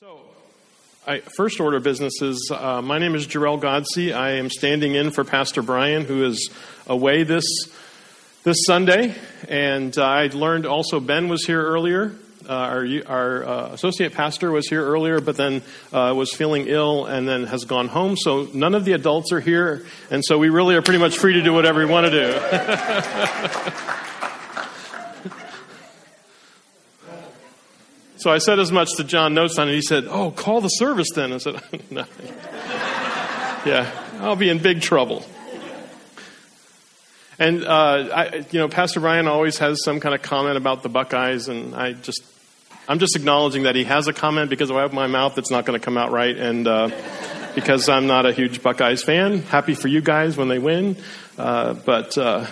So, I, first order of business is uh, my name is Jarrell Godsey. I am standing in for Pastor Brian, who is away this this Sunday, and uh, I learned also Ben was here earlier. Uh, our our uh, associate pastor was here earlier, but then uh, was feeling ill and then has gone home. So none of the adults are here, and so we really are pretty much free to do whatever we want to do. So I said as much to John Noteson, and he said, Oh, call the service then. I said, No. yeah, I'll be in big trouble. And, uh, I, you know, Pastor Brian always has some kind of comment about the Buckeyes, and I just, I'm just acknowledging that he has a comment because if I open my mouth, it's not going to come out right. And uh, because I'm not a huge Buckeyes fan, happy for you guys when they win, uh, but uh,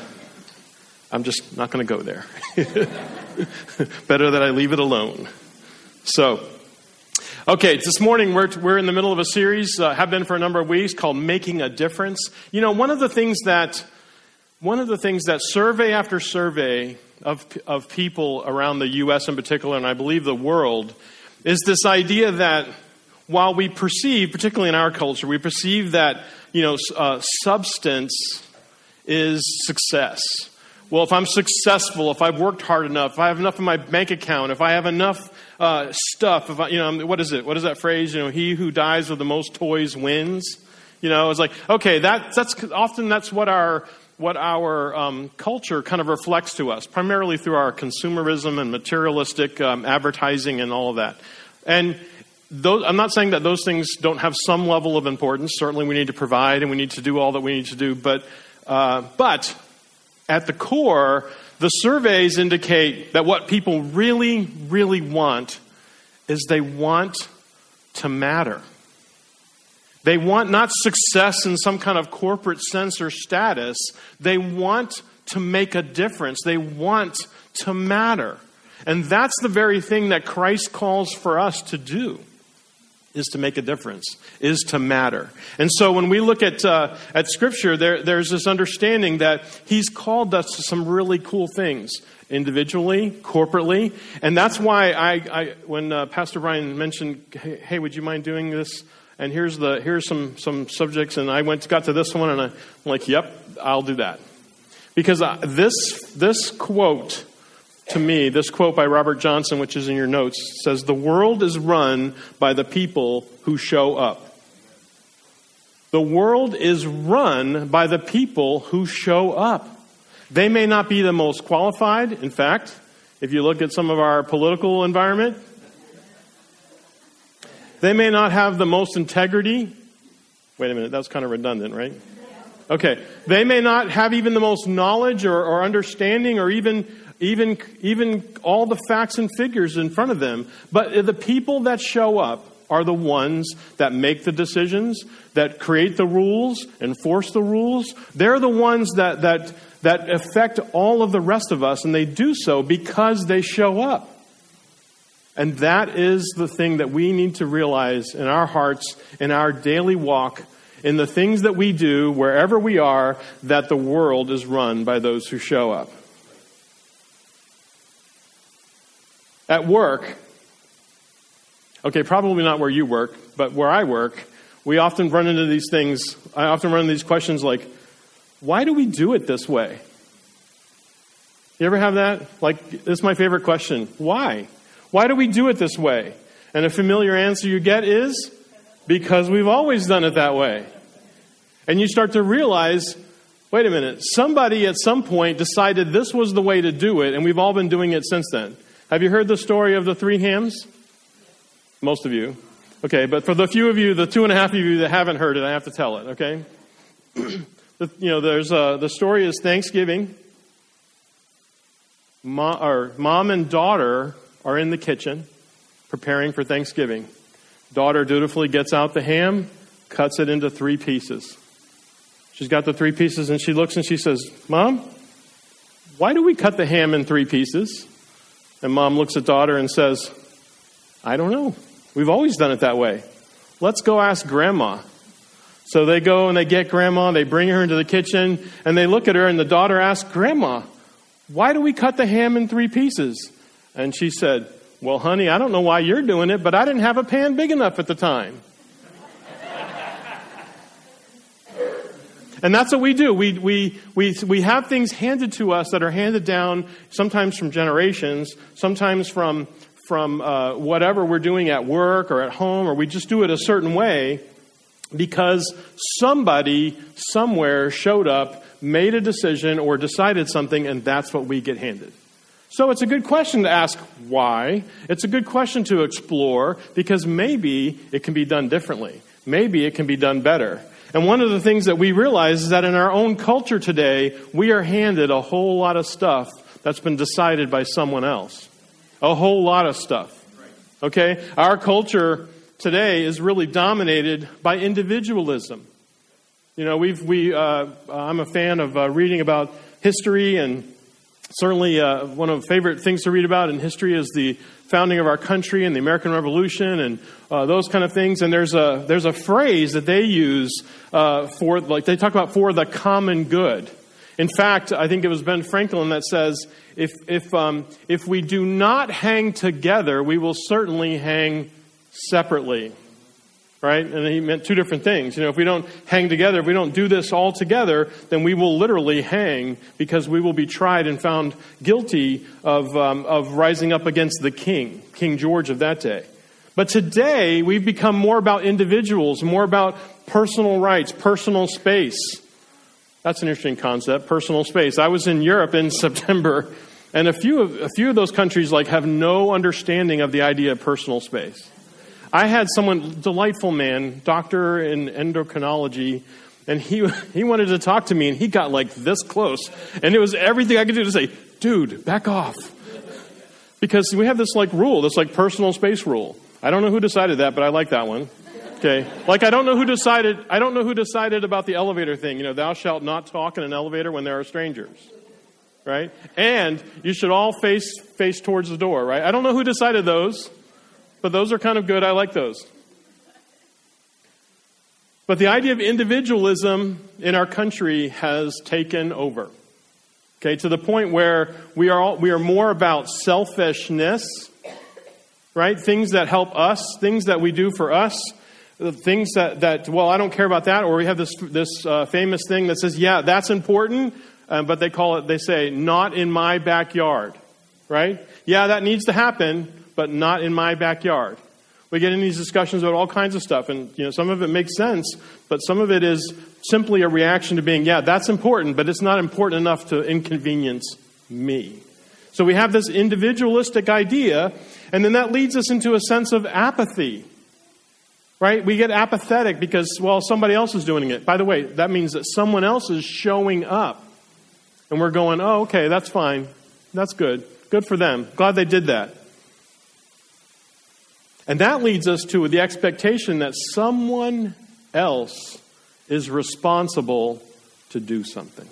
I'm just not going to go there. Better that I leave it alone. So, okay, this morning we're, we're in the middle of a series, uh, have been for a number of weeks, called Making a Difference. You know, one of the things that, one of the things that survey after survey of, of people around the U.S. in particular, and I believe the world, is this idea that while we perceive, particularly in our culture, we perceive that, you know, uh, substance is success. Well, if I'm successful, if I've worked hard enough, if I have enough in my bank account, if I have enough uh, stuff. You know, what is it? What is that phrase? You know, he who dies with the most toys wins. You know, it's like okay, that, that's often that's what our what our um, culture kind of reflects to us, primarily through our consumerism and materialistic um, advertising and all of that. And those, I'm not saying that those things don't have some level of importance. Certainly, we need to provide and we need to do all that we need to do. But, uh, but at the core, the surveys indicate that what people really, really want is they want to matter. They want not success in some kind of corporate sense or status. They want to make a difference. They want to matter. And that's the very thing that Christ calls for us to do is to make a difference, is to matter. And so when we look at, uh, at Scripture, there, there's this understanding that He's called us to some really cool things, individually, corporately. And that's why I, I when uh, Pastor Brian mentioned, hey, hey, would you mind doing this? And here's, the, here's some, some subjects, and I went got to this one, and I'm like, yep, I'll do that. Because uh, this, this quote to me, this quote by Robert Johnson, which is in your notes, says, The world is run by the people who show up. The world is run by the people who show up. They may not be the most qualified. In fact, if you look at some of our political environment, they may not have the most integrity. Wait a minute, that's kind of redundant, right? Okay. They may not have even the most knowledge or, or understanding or even even, even all the facts and figures in front of them. But the people that show up are the ones that make the decisions, that create the rules, enforce the rules. They're the ones that, that, that affect all of the rest of us, and they do so because they show up. And that is the thing that we need to realize in our hearts, in our daily walk, in the things that we do, wherever we are, that the world is run by those who show up. At work, okay, probably not where you work, but where I work, we often run into these things. I often run into these questions like, why do we do it this way? You ever have that? Like, this is my favorite question. Why? Why do we do it this way? And a familiar answer you get is because we've always done it that way. And you start to realize wait a minute, somebody at some point decided this was the way to do it, and we've all been doing it since then. Have you heard the story of the three hams? Most of you. Okay, but for the few of you, the two and a half of you that haven't heard it, I have to tell it, okay? the, you know, there's uh, the story is Thanksgiving. Mom, or mom and daughter are in the kitchen preparing for Thanksgiving. Daughter dutifully gets out the ham, cuts it into three pieces. She's got the three pieces and she looks and she says, Mom, why do we cut the ham in three pieces? And mom looks at daughter and says, I don't know. We've always done it that way. Let's go ask grandma. So they go and they get grandma, they bring her into the kitchen, and they look at her, and the daughter asks, Grandma, why do we cut the ham in three pieces? And she said, Well, honey, I don't know why you're doing it, but I didn't have a pan big enough at the time. And that's what we do. We, we, we, we have things handed to us that are handed down sometimes from generations, sometimes from, from uh, whatever we're doing at work or at home, or we just do it a certain way because somebody somewhere showed up, made a decision, or decided something, and that's what we get handed. So it's a good question to ask why. It's a good question to explore because maybe it can be done differently. Maybe it can be done better. And one of the things that we realize is that in our own culture today, we are handed a whole lot of stuff that's been decided by someone else. A whole lot of stuff. Okay? Our culture today is really dominated by individualism. You know, we've, we, uh, I'm a fan of uh, reading about history, and certainly uh, one of the favorite things to read about in history is the founding of our country and the American Revolution and uh, those kind of things. And there's a there's a phrase that they use uh, for like they talk about for the common good. In fact, I think it was Ben Franklin that says if if um, if we do not hang together, we will certainly hang separately right? And he meant two different things. You know, if we don't hang together, if we don't do this all together, then we will literally hang because we will be tried and found guilty of, um, of rising up against the king, King George of that day. But today, we've become more about individuals, more about personal rights, personal space. That's an interesting concept, personal space. I was in Europe in September, and a few of, a few of those countries like have no understanding of the idea of personal space. I had someone, delightful man, doctor in endocrinology, and he, he wanted to talk to me, and he got like this close. And it was everything I could do to say, dude, back off. Because we have this like rule, this like personal space rule. I don't know who decided that, but I like that one. Okay. Like I don't know who decided I don't know who decided about the elevator thing. You know, thou shalt not talk in an elevator when there are strangers. Right? And you should all face face towards the door, right? I don't know who decided those. But those are kind of good. I like those. But the idea of individualism in our country has taken over. Okay, to the point where we are, all, we are more about selfishness, right? Things that help us, things that we do for us, things that, that well, I don't care about that. Or we have this, this uh, famous thing that says, yeah, that's important, uh, but they call it, they say, not in my backyard, right? Yeah, that needs to happen, but not in my backyard. We get in these discussions about all kinds of stuff, and you know, some of it makes sense, but some of it is simply a reaction to being, yeah, that's important, but it's not important enough to inconvenience me. So we have this individualistic idea, and then that leads us into a sense of apathy. Right? We get apathetic because, well, somebody else is doing it. By the way, that means that someone else is showing up. And we're going, oh, okay, that's fine. That's good. Good for them. Glad they did that. And that leads us to the expectation that someone else is responsible to do something.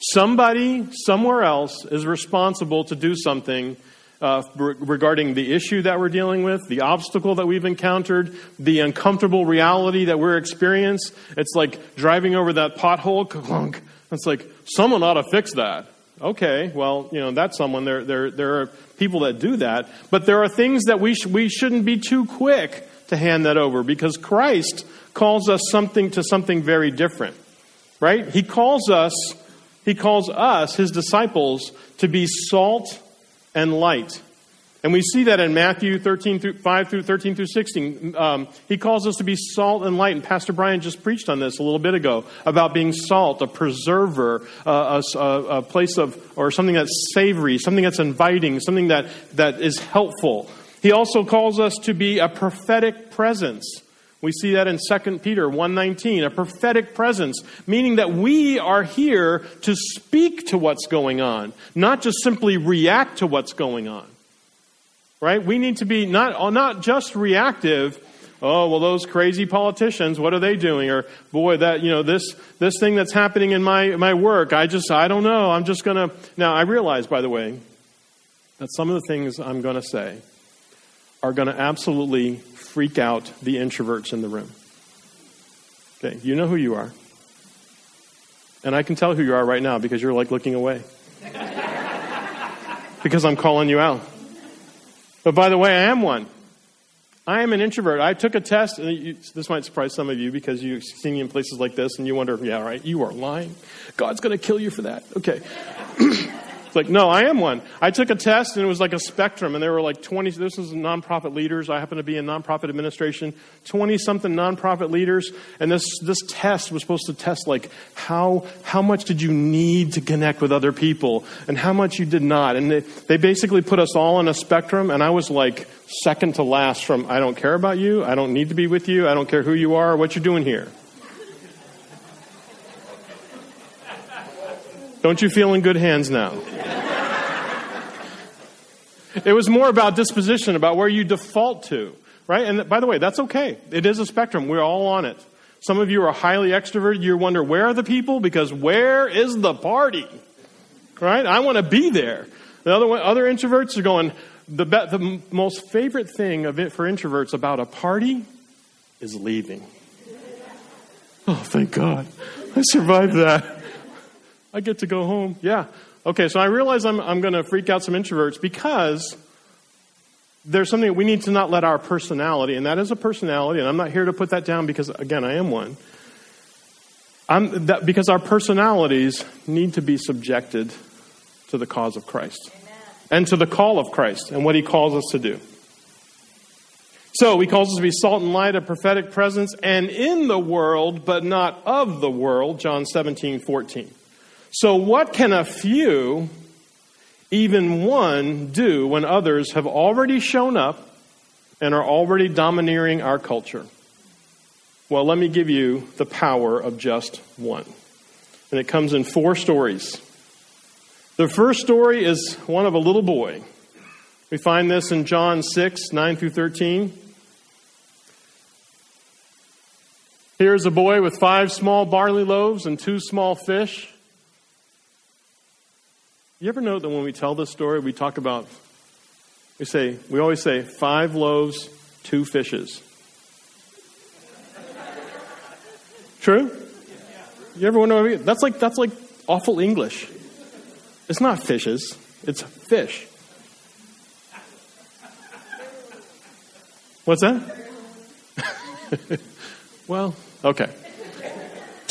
Somebody somewhere else is responsible to do something uh, regarding the issue that we're dealing with, the obstacle that we've encountered, the uncomfortable reality that we're experiencing. It's like driving over that pothole. Clunk. It's like someone ought to fix that. Okay, well, you know, that's someone. There, there, there are people that do that. But there are things that we, sh- we shouldn't be too quick to hand that over because Christ calls us something to something very different. Right? He calls us, he calls us, his disciples, to be salt and light. And we see that in Matthew 13 through 5 through 13 through 16. Um, he calls us to be salt and light. And Pastor Brian just preached on this a little bit ago about being salt, a preserver, uh, a, a, place of, or something that's savory, something that's inviting, something that, that is helpful. He also calls us to be a prophetic presence. We see that in 2 Peter 1:19, a prophetic presence, meaning that we are here to speak to what's going on, not just simply react to what's going on right? We need to be not, not just reactive. Oh, well, those crazy politicians, what are they doing? Or, boy, that, you know, this, this thing that's happening in my, my work, I just, I don't know. I'm just going to. Now, I realize, by the way, that some of the things I'm going to say are going to absolutely freak out the introverts in the room. Okay, you know who you are. And I can tell who you are right now because you're like looking away. because I'm calling you out. But by the way, I am one. I am an introvert. I took a test, and you, this might surprise some of you because you've seen me in places like this, and you wonder, yeah, right, you are lying. God's going to kill you for that. Okay. It's like, no, I am one. I took a test and it was like a spectrum, and there were like 20, this is nonprofit leaders. I happen to be in nonprofit administration, 20 something nonprofit leaders, and this, this test was supposed to test like how, how much did you need to connect with other people and how much you did not. And they, they basically put us all on a spectrum, and I was like second to last from I don't care about you, I don't need to be with you, I don't care who you are what you're doing here. Don't you feel in good hands now? It was more about disposition, about where you default to, right? And by the way, that's okay. It is a spectrum. We're all on it. Some of you are highly extroverted. You wonder, where are the people? Because where is the party? Right? I want to be there. The other, one, other introverts are going, the, be, the most favorite thing of it for introverts about a party is leaving. Oh, thank God. I survived that. I get to go home. Yeah. Okay, so I realize I'm, I'm going to freak out some introverts because there's something we need to not let our personality, and that is a personality, and I'm not here to put that down because, again, I am one. I'm, that, because our personalities need to be subjected to the cause of Christ Amen. and to the call of Christ and what he calls us to do. So he calls us to be salt and light, a prophetic presence, and in the world, but not of the world, John 17, 14. So, what can a few, even one, do when others have already shown up and are already domineering our culture? Well, let me give you the power of just one. And it comes in four stories. The first story is one of a little boy. We find this in John 6, 9 through 13. Here's a boy with five small barley loaves and two small fish. You ever know that when we tell this story, we talk about, we say, we always say, five loaves, two fishes. True? You ever wonder? That's like that's like awful English. It's not fishes. It's fish. What's that? well, okay.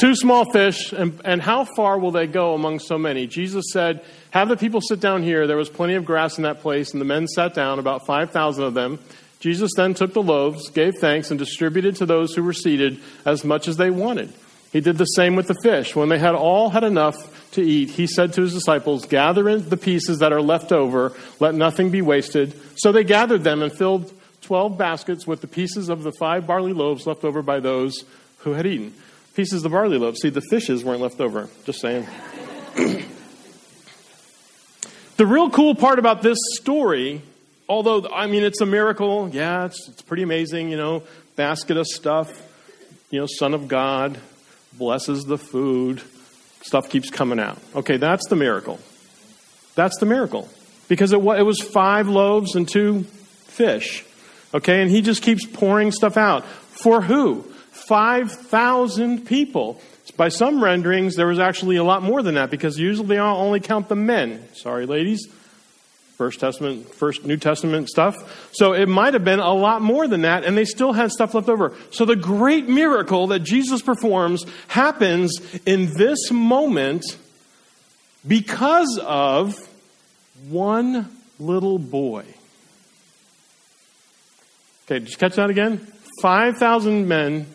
Two small fish, and, and how far will they go among so many? Jesus said, Have the people sit down here. There was plenty of grass in that place, and the men sat down, about 5,000 of them. Jesus then took the loaves, gave thanks, and distributed to those who were seated as much as they wanted. He did the same with the fish. When they had all had enough to eat, he said to his disciples, Gather in the pieces that are left over, let nothing be wasted. So they gathered them and filled twelve baskets with the pieces of the five barley loaves left over by those who had eaten pieces of barley loaf. See, the fishes weren't left over. Just saying. the real cool part about this story, although, I mean, it's a miracle. Yeah, it's, it's pretty amazing, you know, basket of stuff, you know, Son of God blesses the food, stuff keeps coming out. Okay, that's the miracle. That's the miracle. Because it, it was five loaves and two fish. Okay, and he just keeps pouring stuff out. For who? 5,000 people. By some renderings, there was actually a lot more than that because usually they only count the men. Sorry, ladies. First Testament, First New Testament stuff. So it might have been a lot more than that, and they still had stuff left over. So the great miracle that Jesus performs happens in this moment because of one little boy. Okay, did you catch that again? 5,000 men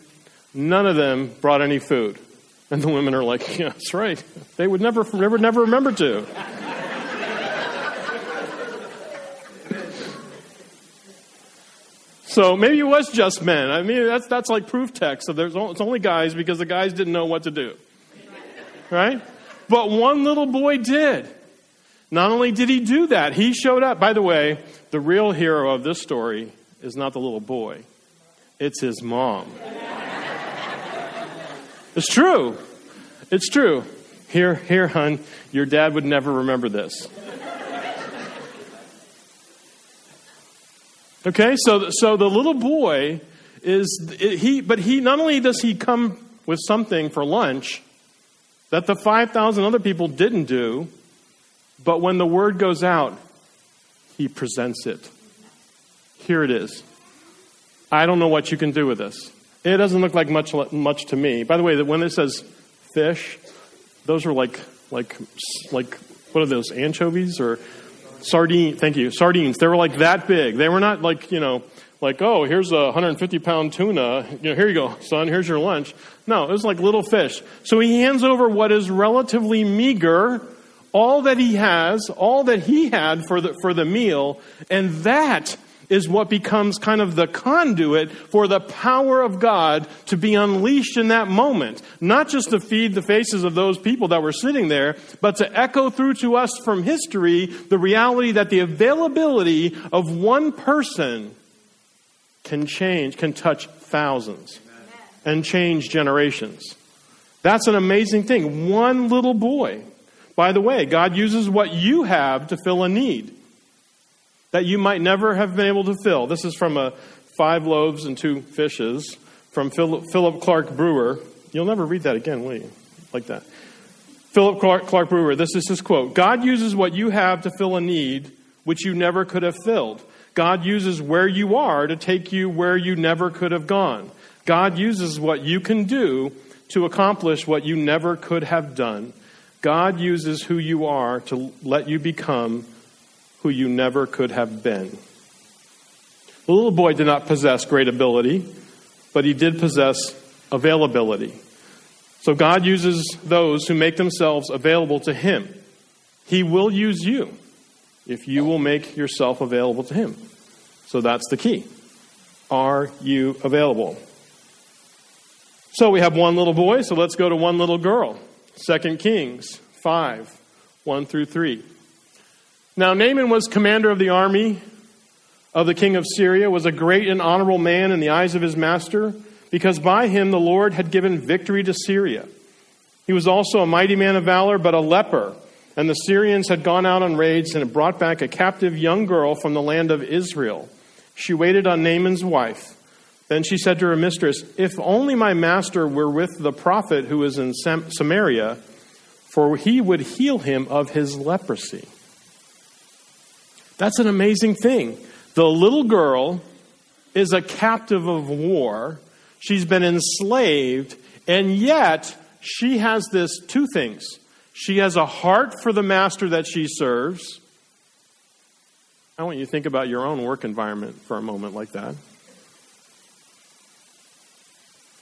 None of them brought any food. And the women are like, yeah, that's right. They would never, never, never remember to. So maybe it was just men. I mean, that's, that's like proof text. So there's it's only guys because the guys didn't know what to do. Right? But one little boy did. Not only did he do that, he showed up. By the way, the real hero of this story is not the little boy, it's his mom. It's true. It's true. Here, here, hun, your dad would never remember this. Okay, so so the little boy is he, but he not only does he come with something for lunch that the five thousand other people didn't do, but when the word goes out, he presents it. Here it is. I don't know what you can do with this. It doesn't look like much, much to me. By the way, when it says fish, those are like, like, like, what are those, anchovies or sardine? Thank you, sardines. They were like that big. They were not like, you know, like, oh, here's a 150 pound tuna. You know, here you go, son, here's your lunch. No, it was like little fish. So he hands over what is relatively meager, all that he has, all that he had for the, for the meal, and that is what becomes kind of the conduit for the power of God to be unleashed in that moment. Not just to feed the faces of those people that were sitting there, but to echo through to us from history the reality that the availability of one person can change, can touch thousands and change generations. That's an amazing thing. One little boy. By the way, God uses what you have to fill a need that you might never have been able to fill. This is from a five loaves and two fishes from Philip Clark Brewer. You'll never read that again, will you? Like that. Philip Clark, Clark Brewer, this is his quote God uses what you have to fill a need which you never could have filled. God uses where you are to take you where you never could have gone. God uses what you can do to accomplish what you never could have done. God uses who you are to let you become who you never could have been. The little boy did not possess great ability, but he did possess availability. So God uses those who make themselves available to him. He will use you if you will make yourself available to Him. So that's the key. Are you available? So we have one little boy, so let's go to one little girl. Second Kings 5 1 through 3. Now, Naaman was commander of the army of the king of Syria, was a great and honorable man in the eyes of his master, because by him the Lord had given victory to Syria. He was also a mighty man of valor, but a leper and the Syrians had gone out on raids and had brought back a captive young girl from the land of Israel. She waited on Naaman's wife. Then she said to her mistress, If only my master were with the prophet who is in Sam- Samaria, for he would heal him of his leprosy. That's an amazing thing. The little girl is a captive of war. She's been enslaved, and yet she has this two things she has a heart for the master that she serves. I want you to think about your own work environment for a moment like that.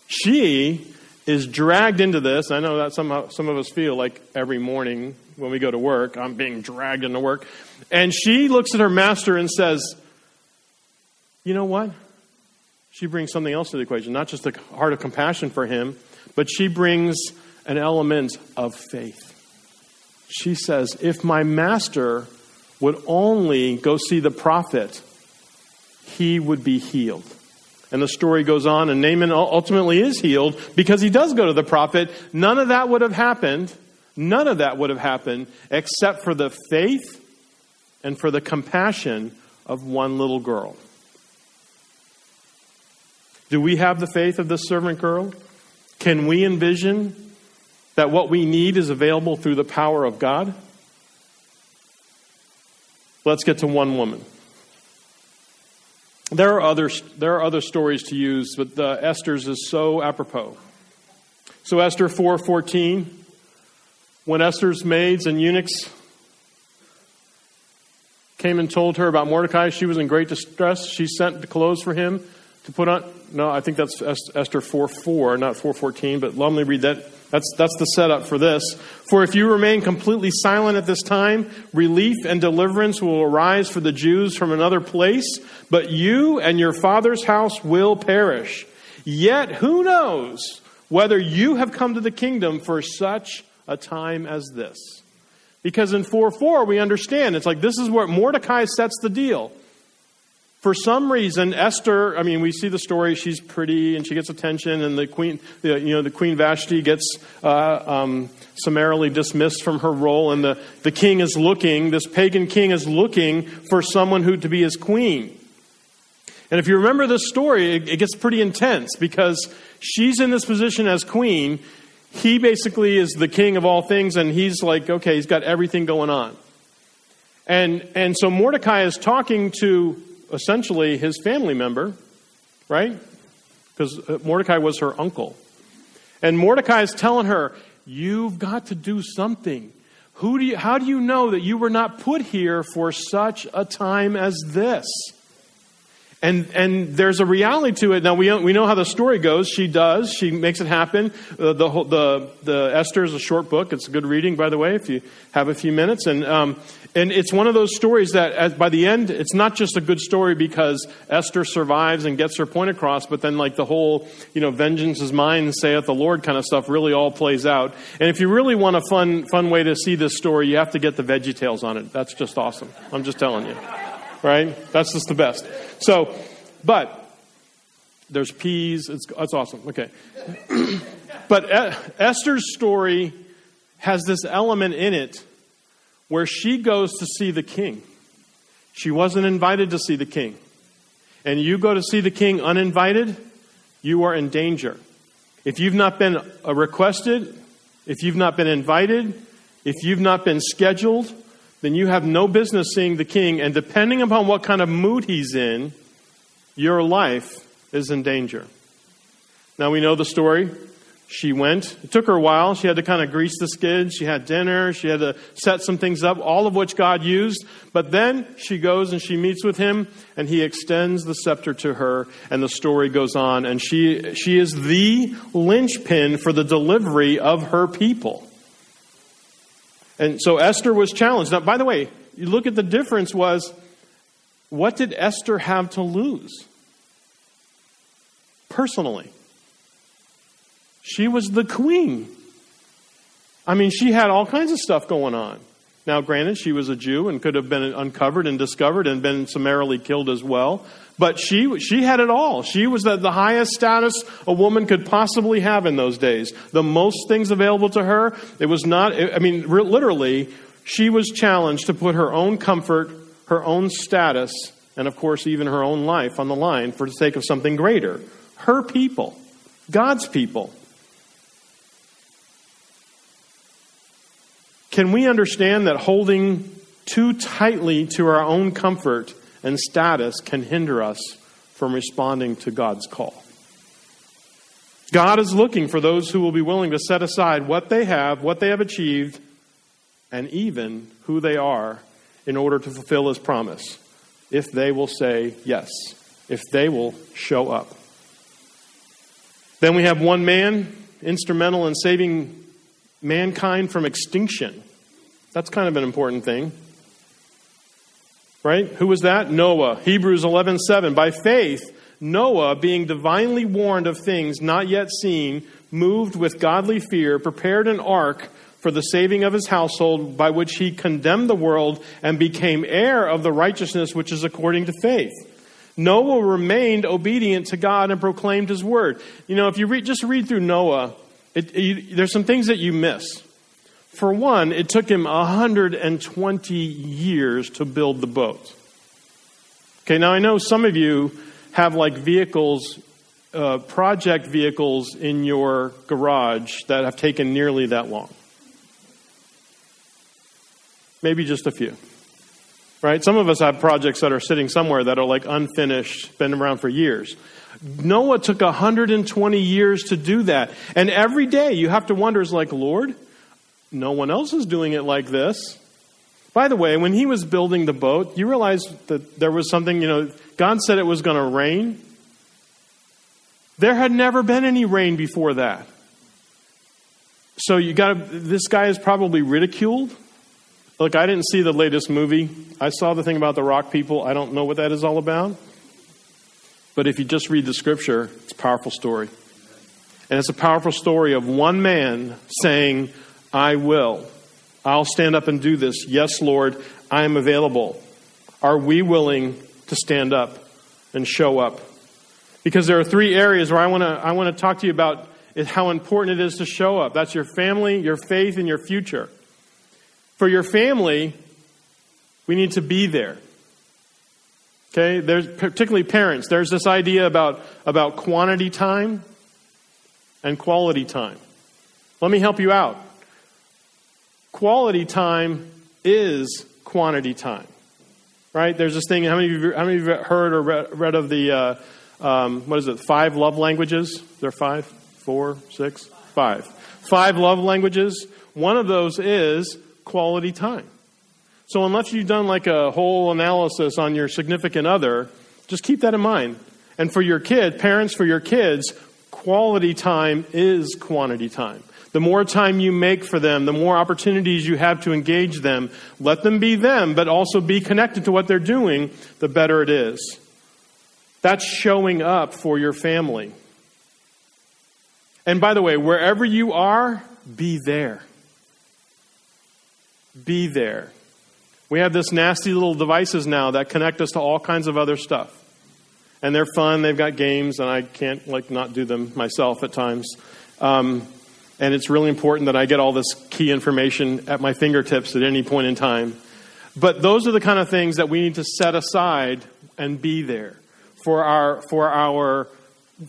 She is dragged into this. I know that some, some of us feel like every morning when we go to work, I'm being dragged into work. And she looks at her master and says, You know what? She brings something else to the equation, not just a heart of compassion for him, but she brings an element of faith she says, If my master would only go see the prophet, he would be healed. And the story goes on, and Naaman ultimately is healed because he does go to the prophet. None of that would have happened. None of that would have happened except for the faith and for the compassion of one little girl. Do we have the faith of this servant girl? Can we envision that what we need is available through the power of God? Let's get to one woman. There are other, there are other stories to use, but the Esther's is so apropos. So Esther 4:14, when Esther's maids and eunuchs came and told her about Mordecai, she was in great distress. She sent the clothes for him to put on. No, I think that's Esther 4 4, not 4:14, but me read that that's, that's the setup for this. For if you remain completely silent at this time, relief and deliverance will arise for the Jews from another place, but you and your father's house will perish. Yet who knows whether you have come to the kingdom for such a time as this? Because in 4 4, we understand it's like this is where Mordecai sets the deal for some reason, Esther, I mean, we see the story, she's pretty and she gets attention, and the queen, you know, the queen Vashti gets uh, um, summarily dismissed from her role, and the, the king is looking, this pagan king is looking for someone who to be his queen. And if you remember this story, it, it gets pretty intense because she's in this position as queen. He basically is the king of all things, and he's like, okay, he's got everything going on. And, and so Mordecai is talking to essentially his family member, right? Because uh, Mordecai was her uncle. And Mordecai is telling her, You've got to do something. Who do you, how do you know that you were not put here for such a time as this? And, and there's a reality to it. Now, we, we know how the story goes. She does. She makes it happen. Uh, the, the, the Esther is a short book. It's a good reading, by the way, if you have a few minutes. And, um, and it's one of those stories that as, by the end, it's not just a good story because Esther survives and gets her point across, but then like the whole, you know, vengeance is mine, saith the Lord kind of stuff really all plays out. And if you really want a fun, fun way to see this story, you have to get the Veggie Tales on it. That's just awesome. I'm just telling you. Right? That's just the best. So, but there's peas. It's, it's awesome. Okay. but Esther's story has this element in it where she goes to see the king. She wasn't invited to see the king. And you go to see the king uninvited, you are in danger. If you've not been uh, requested, if you've not been invited, if you've not been scheduled, then you have no business seeing the king. And depending upon what kind of mood he's in, your life is in danger. Now we know the story she went. It took her a while. She had to kind of grease the skids. She had dinner. She had to set some things up, all of which God used. But then she goes and she meets with him, and he extends the scepter to her, and the story goes on. And she, she is the linchpin for the delivery of her people. And so Esther was challenged. Now, by the way, you look at the difference was what did Esther have to lose? Personally. She was the queen. I mean, she had all kinds of stuff going on. Now, granted, she was a Jew and could have been uncovered and discovered and been summarily killed as well. But she, she had it all. She was the, the highest status a woman could possibly have in those days. The most things available to her. It was not, I mean, literally, she was challenged to put her own comfort, her own status, and of course, even her own life on the line for the sake of something greater. Her people, God's people. Can we understand that holding too tightly to our own comfort and status can hinder us from responding to God's call? God is looking for those who will be willing to set aside what they have, what they have achieved, and even who they are in order to fulfill His promise, if they will say yes, if they will show up. Then we have one man instrumental in saving mankind from extinction. That's kind of an important thing. Right? Who was that? Noah. Hebrews 11:7. By faith, Noah, being divinely warned of things not yet seen, moved with godly fear, prepared an ark for the saving of his household, by which he condemned the world and became heir of the righteousness which is according to faith. Noah remained obedient to God and proclaimed his word. You know, if you read, just read through Noah, it, there's some things that you miss. For one, it took him 120 years to build the boat. Okay, now I know some of you have like vehicles, uh, project vehicles in your garage that have taken nearly that long. Maybe just a few. Right? Some of us have projects that are sitting somewhere that are like unfinished, been around for years. Noah took 120 years to do that. And every day you have to wonder, is like, Lord, no one else is doing it like this. By the way, when he was building the boat, you realize that there was something, you know, God said it was going to rain. There had never been any rain before that. So you got this guy is probably ridiculed. Look, I didn't see the latest movie. I saw the thing about the rock people. I don't know what that is all about. But if you just read the scripture, it's a powerful story. And it's a powerful story of one man saying, I will. I'll stand up and do this. Yes, Lord, I am available. Are we willing to stand up and show up? Because there are three areas where I want to I want to talk to you about how important it is to show up. That's your family, your faith, and your future. For your family, we need to be there. Okay, there's particularly parents. There's this idea about, about quantity time and quality time. Let me help you out. Quality time is quantity time. Right? There's this thing. How many of you, how many of you heard or read, read of the uh, um, what is it? Five love languages. There are five, four, six, five. Five love languages. One of those is quality time. So unless you've done like a whole analysis on your significant other, just keep that in mind. And for your kid, parents, for your kids, quality time is quantity time. The more time you make for them, the more opportunities you have to engage them. Let them be them, but also be connected to what they're doing, the better it is. That's showing up for your family. And by the way, wherever you are, be there. Be there. We have this nasty little devices now that connect us to all kinds of other stuff. And they're fun. They've got games, and I can't like not do them myself at times. Um, and it's really important that I get all this key information at my fingertips at any point in time. But those are the kind of things that we need to set aside and be there for our for our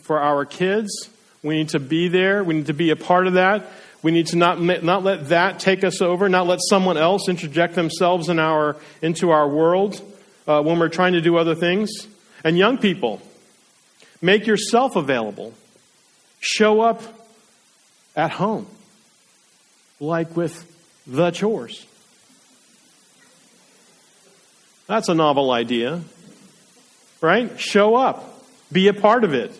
for our kids. We need to be there. We need to be a part of that. We need to not, not let that take us over, not let someone else interject themselves in our, into our world uh, when we're trying to do other things. And young people, make yourself available. Show up at home, like with the chores. That's a novel idea, right? Show up, be a part of it.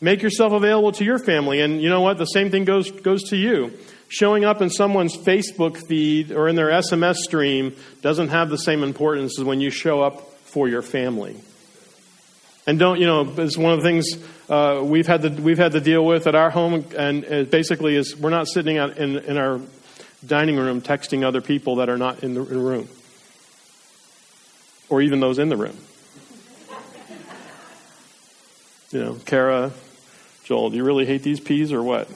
Make yourself available to your family. And you know what? The same thing goes, goes to you. Showing up in someone's Facebook feed or in their SMS stream doesn't have the same importance as when you show up for your family. And don't, you know, it's one of the things uh, we've, had to, we've had to deal with at our home, and it basically is we're not sitting out in, in our dining room texting other people that are not in the room, or even those in the room. You know, Kara, Joel, do you really hate these peas or what?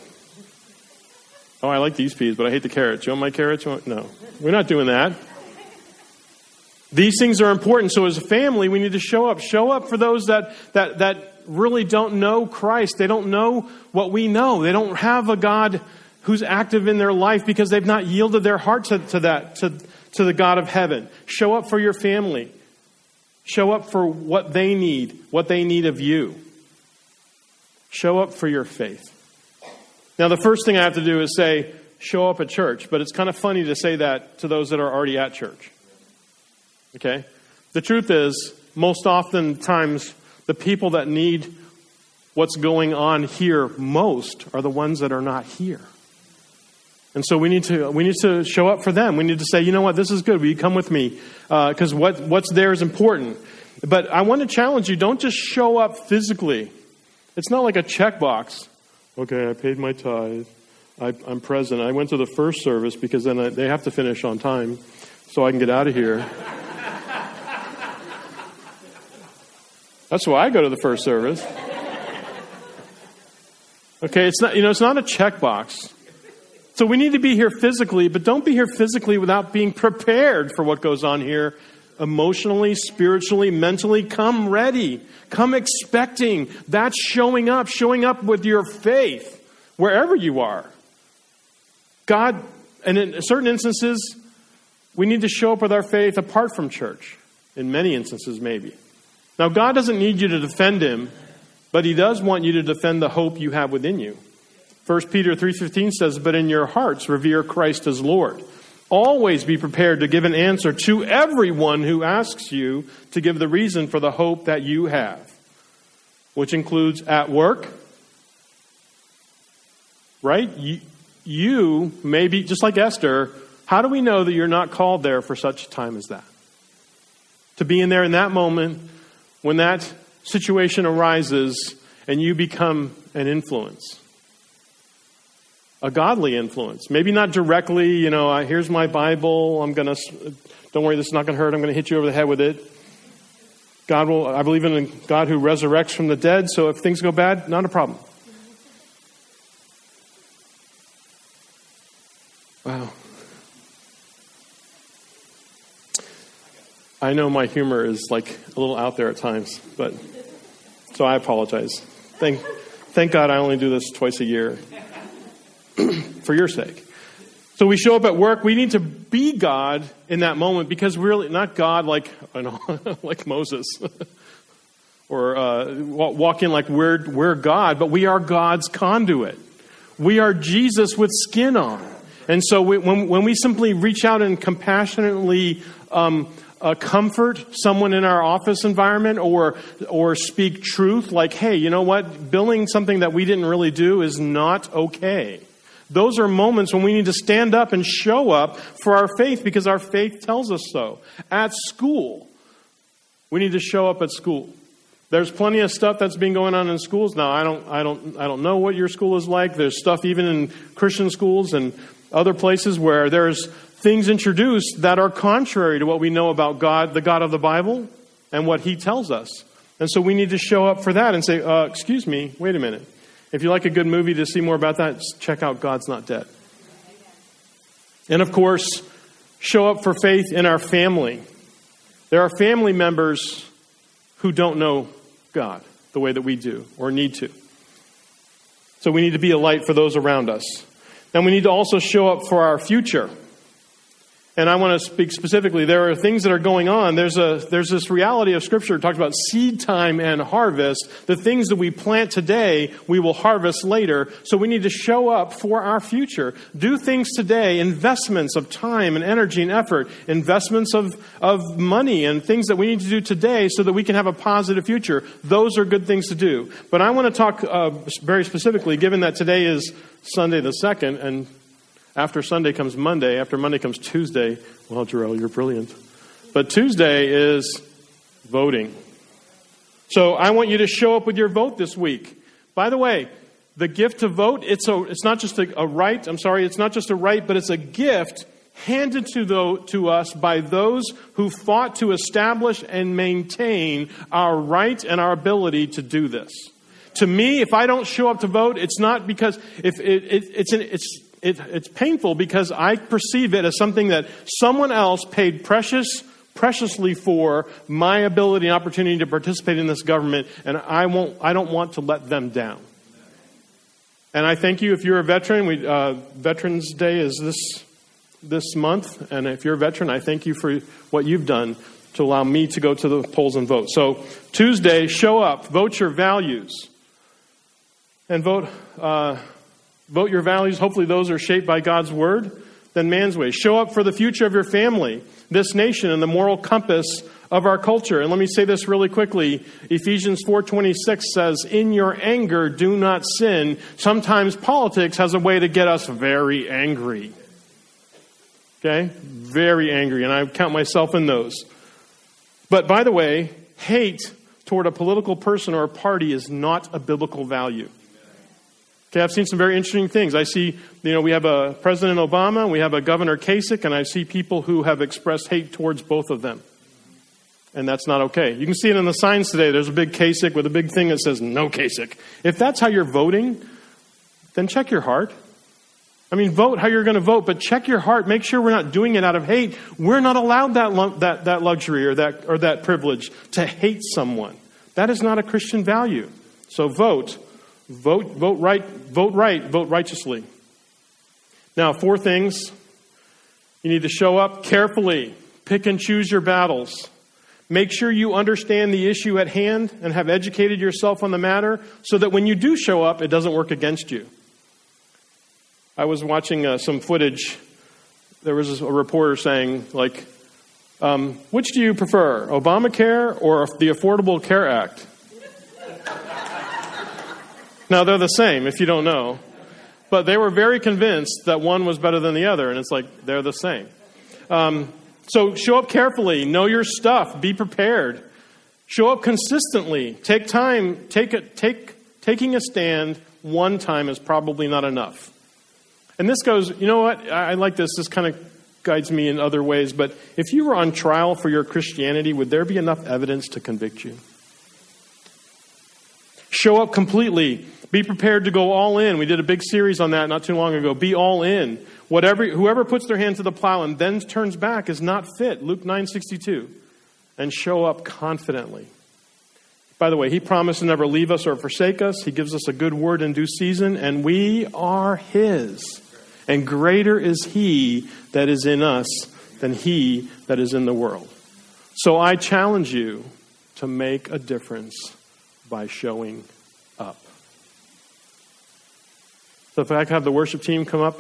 Oh, I like these peas, but I hate the carrots. You want my carrots? Want... No, we're not doing that. These things are important. So as a family, we need to show up. Show up for those that, that, that really don't know Christ. They don't know what we know. They don't have a God who's active in their life because they've not yielded their heart to, to that, to, to the God of heaven. Show up for your family. Show up for what they need, what they need of you. Show up for your faith. Now, the first thing I have to do is say, show up at church, but it's kind of funny to say that to those that are already at church. Okay? The truth is, most oftentimes, the people that need what's going on here most are the ones that are not here. And so we need to we need to show up for them. We need to say, you know what, this is good. Will you come with me? Because uh, what what's there is important. But I want to challenge you: don't just show up physically. It's not like a checkbox. Okay, I paid my tithe. I, am present. I went to the first service because then I, they have to finish on time so I can get out of here. That's why I go to the first service. Okay, it's not, you know, it's not a checkbox. So we need to be here physically, but don't be here physically without being prepared for what goes on here emotionally, spiritually, mentally. Come ready. Come expecting. That's showing up, showing up with your faith wherever you are. God, and in certain instances, we need to show up with our faith apart from church. In many instances, maybe. Now, God doesn't need you to defend Him, but He does want you to defend the hope you have within you. 1 Peter 3.15 says, But in your hearts revere Christ as Lord. Always be prepared to give an answer to everyone who asks you to give the reason for the hope that you have, which includes at work, right? You, you may be, just like Esther, how do we know that you're not called there for such a time as that? To be in there in that moment when that situation arises and you become an influence a godly influence. Maybe not directly, you know, here's my Bible, I'm going to, don't worry, this is not going to hurt, I'm going to hit you over the head with it. God will, I believe in a God who resurrects from the dead, so if things go bad, not a problem. Wow. I know my humor is like a little out there at times, but so I apologize. Thank, thank God I only do this twice a year. for your sake. So we show up at work. We need to be God in that moment because we're really not God like know, like Moses, or uh, like we're we're God, but we are God's conduit. We are Jesus with skin on. And so we, when when we simply reach out and compassionately um, uh, comfort someone in our office environment or or speak truth like hey you know what? Billing something that we didn't really do is not okay. Those are moments when we need to stand up and show up for our faith because our faith tells us so. At school we need to show up at school. There's plenty of stuff that's been going on in schools. Now i don't i don't i don't know what your school is like. There's stuff even in christian schools and other places where there's things introduced that are contrary to what we know about God, the God of the Bible, and what He tells us. And so we need to show up for that and say, uh, Excuse me, wait a minute. If you like a good movie to see more about that, check out God's Not Dead. And of course, show up for faith in our family. There are family members who don't know God the way that we do or need to. So we need to be a light for those around us. And we need to also show up for our future and I want to speak specifically. There are things that are going on. There's, a, there's this reality of Scripture that talks about seed time and harvest. The things that we plant today, we will harvest later. So we need to show up for our future. Do things today, investments of time and energy and effort, investments of, of money and things that we need to do today so that we can have a positive future. Those are good things to do. But I want to talk uh, very specifically, given that today is Sunday the 2nd, and after Sunday comes Monday. After Monday comes Tuesday. Well, Jarrell, you're brilliant. But Tuesday is voting. So I want you to show up with your vote this week. By the way, the gift to vote, it's, a, it's not just a, a right, I'm sorry, it's not just a right, but it's a gift handed to, the, to us by those who fought to establish and maintain our right and our ability to do this. To me, if I don't show up to vote, it's not because if it, it, it's, an, it's it, it's painful because I perceive it as something that someone else paid precious, preciously for my ability and opportunity to participate in this government, and I, won't, I don't want to let them down. And I thank you if you're a veteran. We, uh, Veterans Day is this, this month, and if you're a veteran, I thank you for what you've done to allow me to go to the polls and vote. So, Tuesday, show up, vote your values, and vote. Uh, vote your values. Hopefully, those are shaped by God's word than man's way. Show up for the future of your family, this nation, and the moral compass of our culture. And let me say this really quickly. Ephesians 4:26 says, "In your anger do not sin." Sometimes politics has a way to get us very angry. Okay? Very angry, and I count myself in those. But by the way, hate toward a political person or a party is not a biblical value. Okay, I've seen some very interesting things. I see, you know, we have a President Obama, we have a Governor Kasich, and I see people who have expressed hate towards both of them. And that's not okay. You can see it in the signs today. There's a big Kasich with a big thing that says no Kasich. If that's how you're voting, then check your heart. I mean, vote how you're going to vote, but check your heart. Make sure we're not doing it out of hate. We're not allowed that, that, that luxury or that, or that privilege to hate someone. That is not a Christian value. So vote Vote, vote right, vote right, vote righteously. Now, four things. You need to show up carefully, pick and choose your battles. Make sure you understand the issue at hand and have educated yourself on the matter so that when you do show up, it doesn't work against you. I was watching uh, some footage. There was a reporter saying, like, um, which do you prefer, Obamacare or the Affordable Care Act? Now, they're the same if you don't know. But they were very convinced that one was better than the other, and it's like they're the same. Um, so show up carefully, know your stuff, be prepared. Show up consistently. Take time. Take a, take, taking a stand one time is probably not enough. And this goes, you know what? I, I like this. This kind of guides me in other ways. But if you were on trial for your Christianity, would there be enough evidence to convict you? Show up completely. Be prepared to go all in. We did a big series on that not too long ago. Be all in. Whatever, whoever puts their hand to the plow and then turns back is not fit. Luke 9:62. And show up confidently. By the way, he promised to never leave us or forsake us. He gives us a good word in due season, and we are his. And greater is he that is in us than he that is in the world. So I challenge you to make a difference by showing up. So if I could have the worship team come up.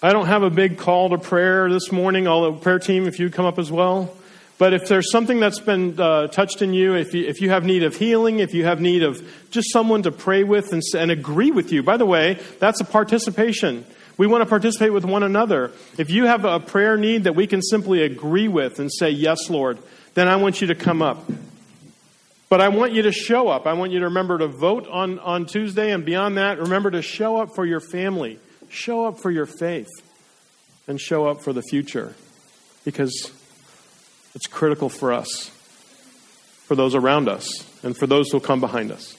I don't have a big call to prayer this morning, although prayer team, if you come up as well. But if there's something that's been uh, touched in you, if you, if you have need of healing, if you have need of just someone to pray with and, and agree with you, by the way, that's a participation. We want to participate with one another. If you have a prayer need that we can simply agree with and say, Yes, Lord, then I want you to come up. But I want you to show up. I want you to remember to vote on, on Tuesday, and beyond that, remember to show up for your family, show up for your faith, and show up for the future. Because it's critical for us, for those around us, and for those who come behind us.